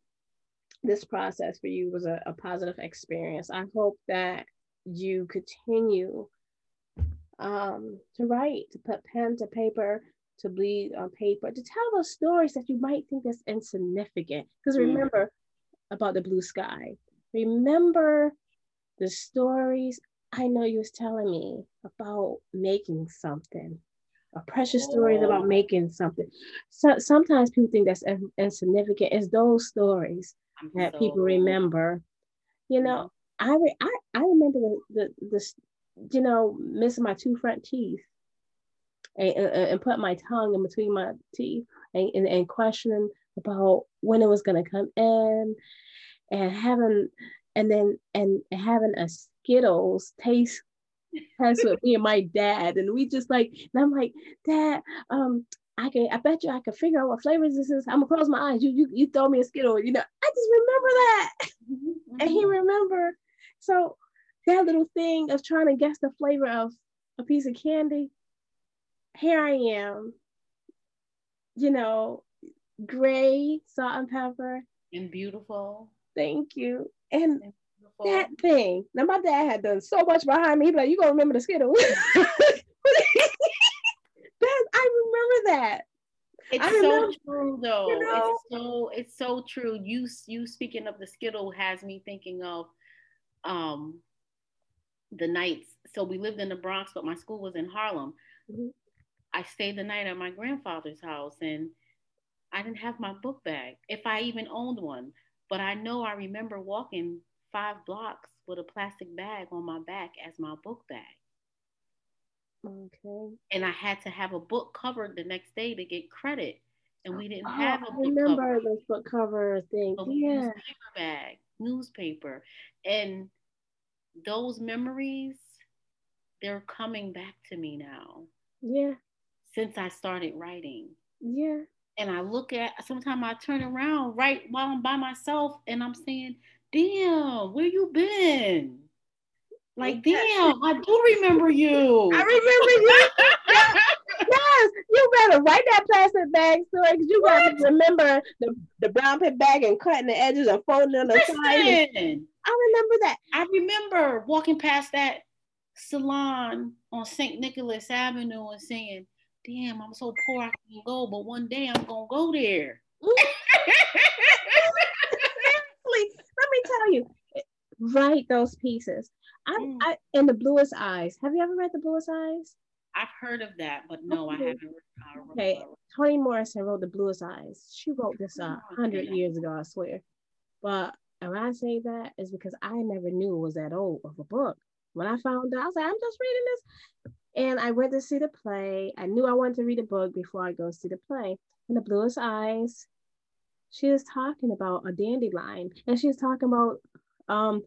this process for you was a, a positive experience. I hope that you continue um, to write, to put pen to paper, to bleed on paper, to tell those stories that you might think is insignificant. Because mm. remember mm. about the blue sky. Remember the stories I know you was telling me about making something. A precious oh. stories about making something. So sometimes people think that's insignificant. It's those stories I'm that so... people remember. You know. I, re- I I remember the, the the you know, missing my two front teeth and, and, and put my tongue in between my teeth and, and, and questioning about when it was going to come in and having, and then, and having a Skittles taste test with me and my dad. And we just like, and I'm like, Dad, um, I can I bet you I can figure out what flavors this is. I'm gonna close my eyes. You you you throw me a Skittle, you know. I just remember that. Mm-hmm. And he remember. So that little thing of trying to guess the flavor of a piece of candy, here I am, you know, gray, salt and pepper. And beautiful. Thank you. And, and that thing. Now my dad had done so much behind me. He'd be like, you gonna remember the Skittle. that I remember that. It's remember, so true though. You know, it's so it's so true. You you speaking of the Skittle has me thinking of um the nights. So we lived in the Bronx, but my school was in Harlem. Mm-hmm. I stayed the night at my grandfather's house and I didn't have my book bag, if I even owned one. But I know I remember walking five blocks with a plastic bag on my back as my book bag. Okay. And I had to have a book covered the next day to get credit. And we didn't oh, have a book I remember cover. those book cover things. yeah. Newspaper bag, newspaper. And those memories, they're coming back to me now. Yeah. Since I started writing. Yeah. And I look at sometimes I turn around right while I'm by myself and I'm saying, damn, where you been? Like, damn, I do remember you. I remember you. yes, you better write that plastic bag story because you got to remember the, the brown paper bag and cutting the edges and folding on the side. I remember that. I remember walking past that salon on St. Nicholas Avenue and saying, damn, I'm so poor I can't go, but one day I'm gonna go there. Let me tell you, write those pieces. I, mm. I in the bluest eyes. Have you ever read the bluest eyes? I've heard of that, but no, I haven't. okay, Toni Morrison wrote the bluest eyes. She wrote this a uh, hundred years ago, I swear. But and when I say that is because I never knew it was that old of a book. When I found out, I was like, I'm just reading this. And I went to see the play. I knew I wanted to read a book before I go see the play. And the bluest eyes, she was talking about a dandelion. And she was talking about um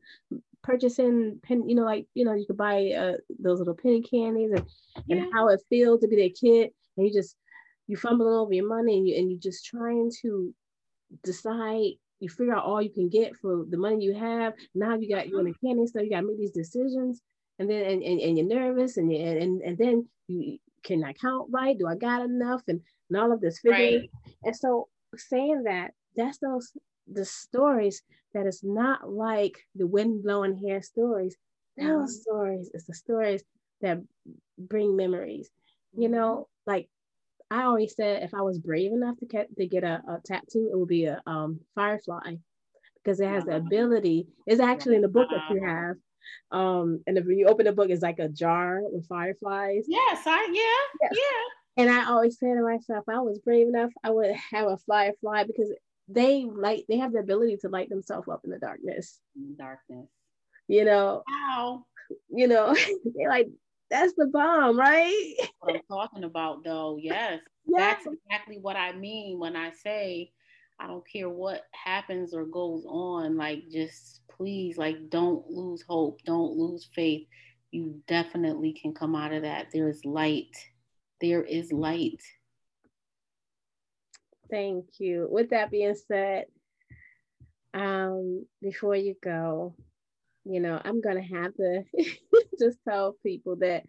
purchasing pen, you know, like, you know, you could buy uh, those little penny candies and, yeah. and how it feels to be that kid. And you just, you fumbling over your money and you, and you just trying to decide you figure out all you can get for the money you have. Now you got you in the candy store, you gotta make these decisions, and then and, and, and you're nervous and, you, and and then you can I count right? Do I got enough? And, and all of this figuring. Right. And so saying that that's those the stories that is not like the wind blowing hair stories. Those mm-hmm. stories is the stories that bring memories. You know, mm-hmm. like I always said, if I was brave enough to get to get a, a tattoo, it would be a um, firefly because it has the ability. It's actually in the book that you have. Um, and if you open the book, it's like a jar with fireflies. Yes, I yeah, yes. yeah. And I always say to myself, I was brave enough, I would have a firefly because they light they have the ability to light themselves up in the darkness. Darkness. You know. Wow. You know, they like that's the bomb, right? what I'm talking about though, yes. yes. That's exactly what I mean when I say I don't care what happens or goes on, like just please like don't lose hope, don't lose faith. You definitely can come out of that. There is light. There is light. Thank you. With that being said, um, before you go, you know, I'm gonna have to just tell people that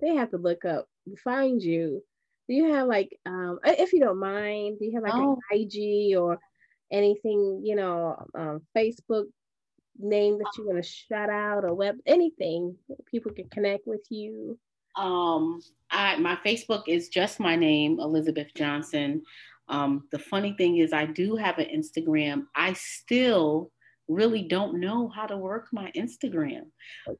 they have to look up, find you. Do you have like, um, if you don't mind, do you have like oh. an IG or anything, you know, um, Facebook name that you want to shout out or web anything people can connect with you? Um, I my Facebook is just my name, Elizabeth Johnson. Um, the funny thing is, I do have an Instagram. I still really don't know how to work my Instagram.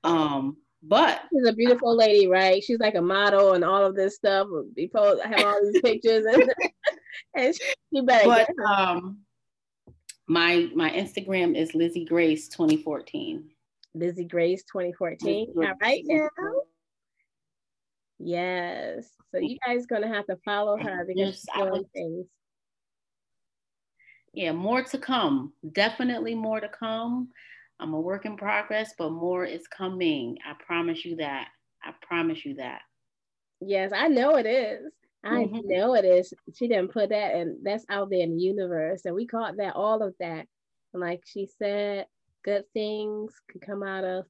Um, but she's a beautiful lady, right? She's like a model and all of this stuff. People have all these pictures, and, and she better. But um, my my Instagram is Lizzie Grace 2014. Lizzie Grace 2014. All right now. Yes. So you guys gonna have to follow her because she's doing things. Yeah, more to come. Definitely more to come. I'm a work in progress, but more is coming. I promise you that. I promise you that. Yes, I know it is. I mm-hmm. know it is. She didn't put that and that's out there in the universe. And we caught that all of that. And like she said, good things could come out of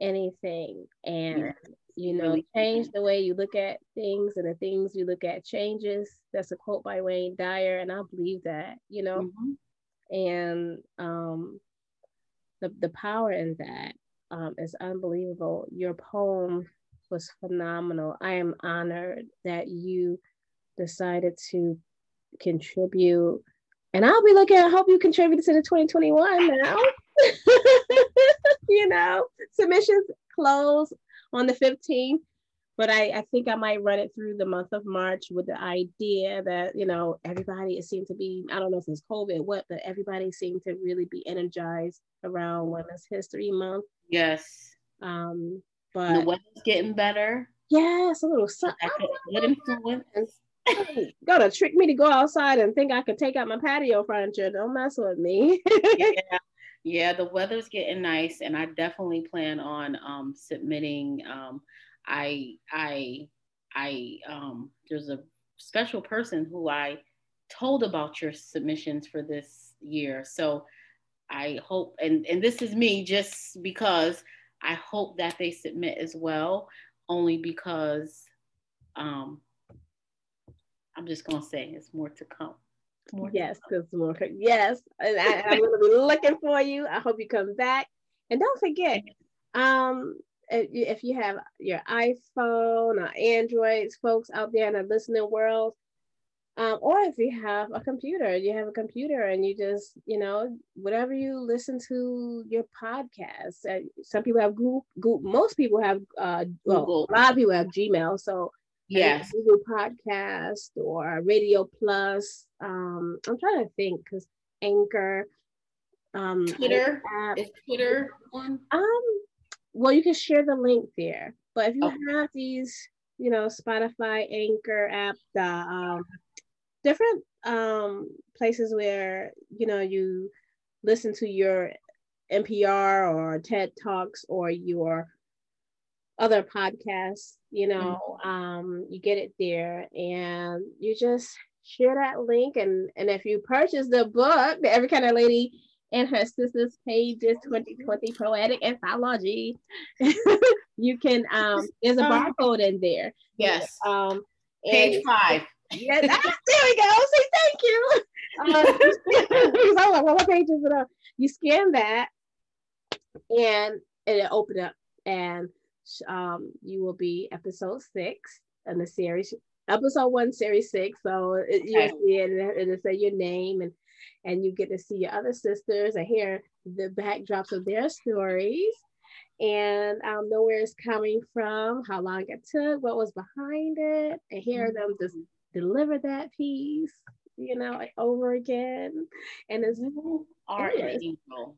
anything. And yeah you know, change the way you look at things and the things you look at changes. That's a quote by Wayne Dyer, and I believe that, you know, mm-hmm. and um, the, the power in that um, is unbelievable. Your poem was phenomenal. I am honored that you decided to contribute. And I'll be looking, I hope you contributed to the 2021 now. you know, submissions close on the 15th. But I, I think I might run it through the month of March with the idea that, you know, everybody it seemed to be, I don't know if it's COVID, what, but everybody seemed to really be energized around Women's History Month. Yes. Um, but the weather's getting better. Yes, a little. Good influence. Gonna trick me to go outside and think I could take out my patio furniture. Don't mess with me. yeah, yeah, the weather's getting nice, and I definitely plan on um, submitting. Um, I I I um, there's a special person who I told about your submissions for this year, so I hope and and this is me just because I hope that they submit as well, only because um, I'm just gonna say it's more to come. More yes, because more. Yes, and I, I'm going to be looking for you. I hope you come back, and don't forget, um, if you have your iPhone or Androids, folks out there in the listening world, um, or if you have a computer, you have a computer and you just, you know, whatever you listen to your podcast. Uh, some people have Google, Google, most people have, uh, well, Google. a lot of people have Gmail. So yes Google Podcast or Radio Plus. Um, I'm trying to think because Anchor, um, Twitter is Twitter one. Um, well, you can share the link there, but if you okay. have these, you know, Spotify, Anchor app, the um, different um places where you know you listen to your NPR or TED Talks or your other podcasts, you know, mm-hmm. um, you get it there and you just share that link. And, and if you purchase the book, the Every Kind of Lady and Her Sisters Pages 2020 Poetic Anthology, you can, um, there's a uh-huh. barcode in there. Yes. Um, page five. Yeah, there we go. See, thank you. Uh, I was like, well, what page is it on? You scan that, and it open up, and um, you will be episode six in the series. Episode one, series six. So it, you'll see it, and it'll say your name, and and you get to see your other sisters and hear the backdrops of their stories and um, know where it's coming from, how long it took, what was behind it, and hear them just deliver that piece, you know, like over again. And it's you are an angel.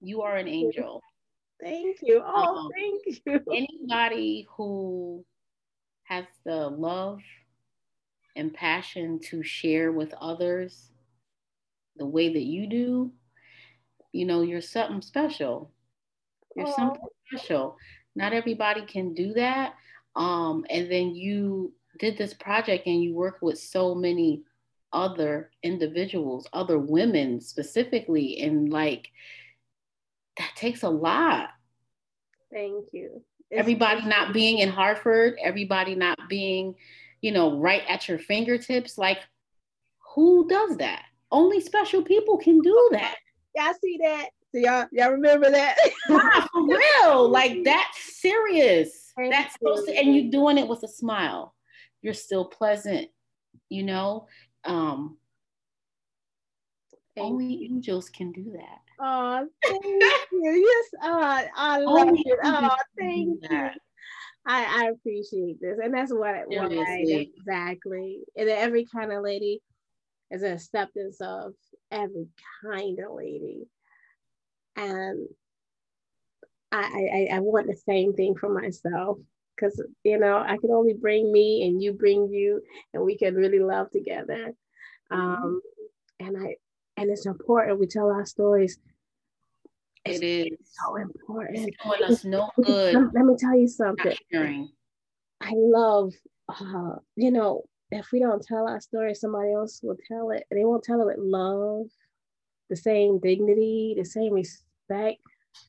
You are an angel. Thank you. Oh, um, thank you. Anybody who has the love and passion to share with others the way that you do, you know, you're something special. You're Aww. something special. Not everybody can do that. Um, and then you did this project and you worked with so many other individuals, other women specifically, and like that takes a lot. Thank you. It's everybody not being in Hartford, everybody not being, you know, right at your fingertips. Like, who does that? Only special people can do that. Y'all see that? So y'all, y'all remember that? yeah, for real. Like that's serious. That's supposed to, and you're doing it with a smile. You're still pleasant, you know. Um Thank only you. angels can do that. Oh, thank you. Yes, oh, I love only it. Oh, thank you. I, I appreciate this. And that's what, what I exactly. And every kind of lady is an acceptance of every kind of lady and I, I, I want the same thing for myself because you know I can only bring me and you bring you and we can really love together. Mm-hmm. Um, and I and it's important we tell our stories. It's, it is so important. It's doing us no good. Let me tell you something. I love, uh, you know, if we don't tell our story, somebody else will tell it. They won't tell it with love the same dignity, the same respect,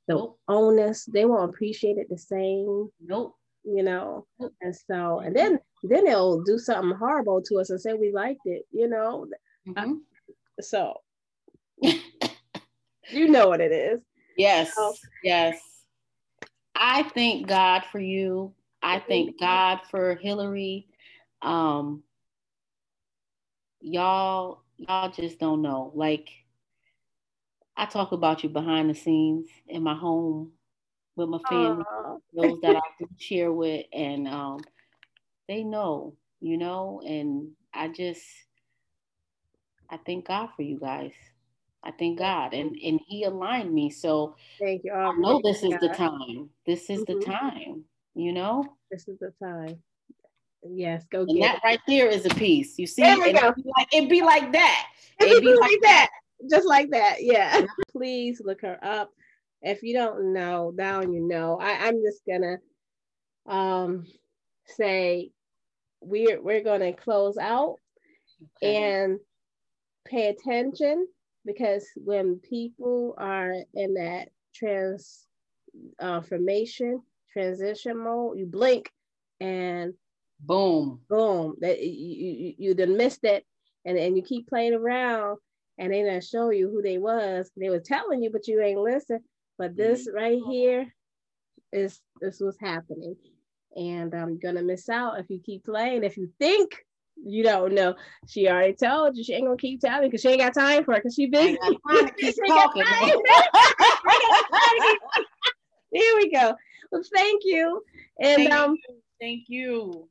the nope. onus. They won't appreciate it the same. Nope. You know, nope. and so and then then they'll do something horrible to us and say we liked it. You know, mm-hmm. uh, so you know what it is. Yes. So, yes. I thank God for you. I thank God for Hillary. Um, y'all, y'all just don't know. Like I talk about you behind the scenes in my home with my family, Aww. those that I do share with, and um, they know, you know, and I just, I thank God for you guys. I thank God, and and He aligned me. So thank you. I know this is God. the time. This is mm-hmm. the time. You know, this is the time. Yes, go and get that it. right there is a piece. You see, there we go. It'd be like, it'd be like that. It'd, it'd be, be like, like that. that just like that. Yeah. Please look her up. If you don't know, now you know. I, I'm just gonna um say we're we're gonna close out okay. and pay attention because when people are in that transformation uh, transition mode, you blink and boom, boom, that you you, you done missed it, and and you keep playing around and they didn't show you who they was. They were telling you, but you ain't listen. But this mm-hmm. right here is this was happening. And I'm gonna miss out if you keep playing. If you think you don't know, she already told you she ain't gonna keep telling because she ain't got time for it because she busy. talking. Here we go. Well, thank you. And thank um you. thank you.